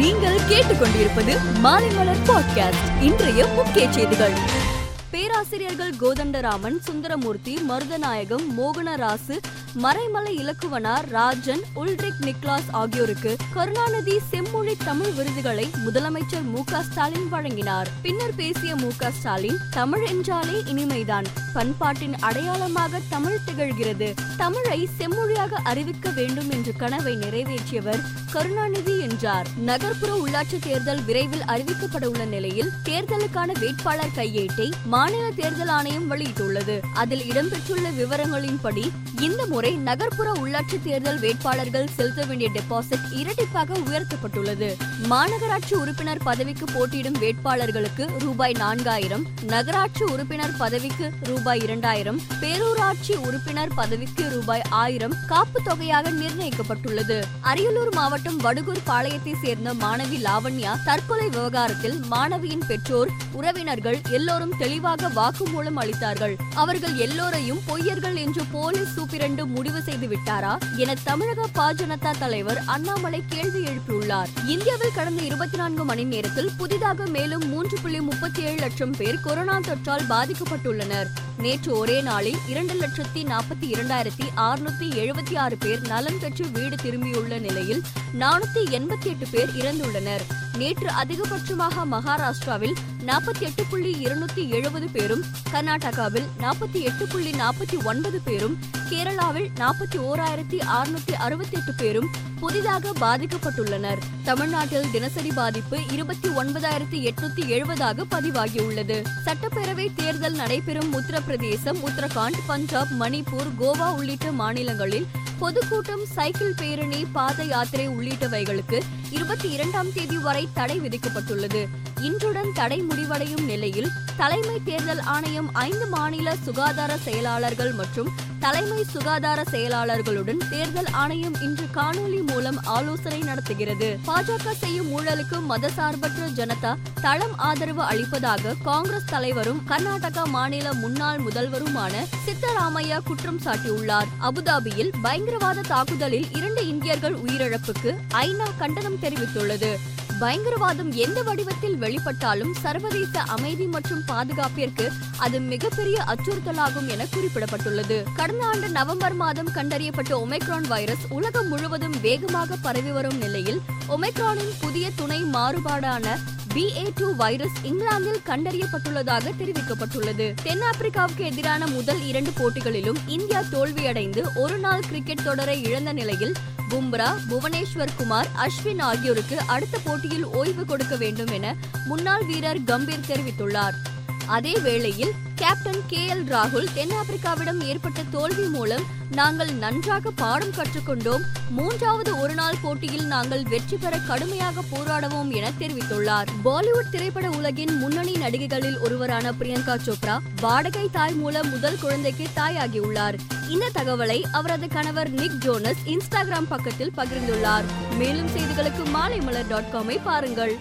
நீங்கள் கேட்டுக்கொண்டிருப்பது மாலைமலர் பாட்காஸ்ட் இன்றைய முக்கிய செய்திகள். பேராசிரியர்கள் கோதண்டராமன் சுந்தரமூர்த்தி மருதநாயகம் மோகனராசு மறைமலை இலக்குவனார் ராஜன் உல்ட்ரிக் நிக்லாஸ் ஆகியோருக்கு கருணாநிதி செம்மொழி தமிழ் விருதுகளை முதலமைச்சர் மு ஸ்டாலின் வழங்கினார். பின்னர் பேசிய மு க ஸ்டாலின் தமிழ் என்றாலே இனிமைதான். பண்பாட்டின் அடையாளமாக தமிழ் திகழ்கிறது. தமிழை செம்மொழியாக அறிவிக்க வேண்டும் என்ற கனவை நிறைவேற்றியவர் கருணாநிதி என்றார். நகர்ப்புற உள்ளாட்சி தேர்தல் விரைவில் அறிவிக்கப்பட உள்ள நிலையில் தேர்தலுக்கான வேட்பாளர் கையேட்டை மாநில தேர்தல் ஆணையம் வெளியிட்டுள்ளது. அதில் இடம்பெற்றுள்ள விவரங்களின்படி இந்த முறை நகர்ப்புற உள்ளாட்சி தேர்தல் வேட்பாளர்கள் செலுத்த வேண்டிய டெபாசிட் இரட்டிப்பாக உயர்த்தப்பட்டுள்ளது. மாநகராட்சி உறுப்பினர் பதவிக்கு போட்டியிடும் வேட்பாளர்களுக்கு ரூபாய் நான்காயிரம் நகராட்சி உறுப்பினர் பதவிக்கு ரூபாய் இரண்டாயிரம் பேரூராட்சி உறுப்பினர் பதவிக்கு ரூபாய் ஆயிரம் காப்பு தொகையாக நிர்ணயிக்கப்பட்டுள்ளது. அரியலூர் மாவட்டம் வடுகூர் பாளையத்தை சேர்ந்த மாணவி லாவண்யா தற்கொலை விவகாரத்தில் மாணவியின் பெற்றோர் உறவினர்கள் எல்லோரும் தெளிவாக வாக்குமூலம் அளித்தார்கள். அவர்கள் எல்லோரையும் பொய்யர்கள் என்று போலீஸ் சூப்பிரண்டு முடிவு செய்து விட்டாரா என தமிழக பாஜனதா தலைவர் அண்ணாமலை கேள்வி எழுப்பியுள்ளார். இந்தியாவில் கடந்த இருபத்தி நான்கு மணி நேரத்தில் புதிதாக மேலும் மூன்று புள்ளி முப்பத்தி ஏழு லட்சம் பேர் கொரோனா தொற்றால் பாதிக்கப்பட்டுள்ளனர். நேற்று ஒரே நாளில் இரண்டு லட்சத்தி நாற்பத்தி இரண்டாயிரத்தி அறுநூத்தி எழுபத்தி ஆறு பேர் நலம் பெற்று வீடு திரும்பியுள்ள நிலையில் நானூத்தி எண்பத்தி எட்டு பேர் இறந்துள்ளனர். நேற்று அதிகபட்சமாக மகாராஷ்டிராவில் நாற்பத்தி எட்டு புள்ளி இருநூத்தி எழுபது பேரும் கர்நாடகாவில் நாற்பத்தி எட்டு புள்ளி நாற்பத்தி ஒன்பது பேரும் கேரளாவில் நாற்பத்தி ஓராயிரத்தி அறுநூத்தி அறுபத்தி எட்டு பேரும் புதிதாக பாதிக்கப்பட்டுள்ளனர். தமிழ்நாட்டில் தினசரி பாதிப்பு இருபத்தி ஒன்பதாயிரத்தி எட்நூத்தி எழுபதாக பதிவாகியுள்ளது. சட்டப்பேரவை தேர்தல் நடைபெறும் உத்தரப்பிரதேசம் உத்தரகாண்ட் பஞ்சாப் மணிப்பூர் கோவா உள்ளிட்ட மாநிலங்களில் பொதுக்கூட்டம் சைக்கிள் பேரணி பாத யாத்திரை உள்ளிட்டவைகளுக்கு இருபத்தி இரண்டாம் தேதி வரை தடை விதிக்கப்பட்டுள்ளது. இன்றுடன் தடை முடிவடையும் நிலையில் தலைமை தேர்தல் ஆணையம் ஐந்து மாநில சுகாதார செயலாளர்கள் மற்றும் தலைமை சுகாதார செயலாளர்களுடன் தேர்தல் ஆணையம் இன்று காணொலி மூலம் ஆலோசனை நடத்துகிறது. பாஜக செய்யும் ஊழலுக்கு மதசார்பற்ற ஜனதா தளம் ஆதரவு அளிப்பதாக காங்கிரஸ் தலைவரும் கர்நாடகா மாநில முன்னாள் முதல்வருமான சித்தராமையா குற்றம் சாட்டியுள்ளார். அபுதாபியில் பயங்கரவாத தாக்குதலில் இரண்டு இந்தியர்கள் உயிரிழப்புக்கு ஐநா கண்டனம் தெரிவித்துள்ளது. பயங்கரவாதம் எந்த வடிவத்தில் வெளிப்பட்டாலும் சர்வதேச அமைதி மற்றும் பாதுகாப்பிற்கு அது மிகப்பெரிய அச்சுறுத்தலாகும் என குறிப்பிடப்பட்டுள்ளது. கடந்த ஆண்டு நவம்பர் மாதம் கண்டறியப்பட்ட ஒமைக்ரான் வைரஸ் உலகம் முழுவதும் வேகமாக பரவி வரும் நிலையில் ஒமைக்ரானின் புதிய துணை மாறுபாடான BA2 டூ வைரஸ் இங்கிலாந்தில் கண்டறியப்பட்டுள்ளதாக தெரிவிக்கப்பட்டுள்ளது. தென்னாப்பிரிக்காவுக்கு எதிரான முதல் இரண்டு போட்டிகளிலும் இந்தியா தோல்வியடைந்து ஒரு நாள் கிரிக்கெட் தொடரை இழந்த நிலையில் பும்ரா புவனேஸ்வர் குமார் அஸ்வின் ஆகியோருக்கு அடுத்த போட்டியில் ஓய்வு கொடுக்க வேண்டும் என முன்னாள் வீரர் கம்பீர் தெரிவித்துள்ளார். அதே வேளையில் கேப்டன் கே எல் ராகுல் தென்னாப்பிரிக்காவிடம் ஏற்பட்ட தோல்வி மூலம் நாங்கள் நன்றாக பாடம் கற்றுக்கொண்டோம். மூன்றாவது ஒருநாள் போட்டியில் நாங்கள் வெற்றி பெற கடுமையாக போராடுவோம் என தெரிவித்துள்ளார். பாலிவுட் திரைப்பட உலகின் முன்னணி நடிகைகளில் ஒருவரான பிரியங்கா சோப்ரா வாடகை தாய் மூலம் முதல் குழந்தைக்கு தாயாகியுள்ளார். இந்த தகவலை அவரது கணவர் நிக் ஜோனஸ் இன்ஸ்டாகிராம் பக்கத்தில் பகிர்ந்துள்ளார். மேலும் செய்திகளுக்கு மாலைமலர் டாட் காமை பாருங்கள்.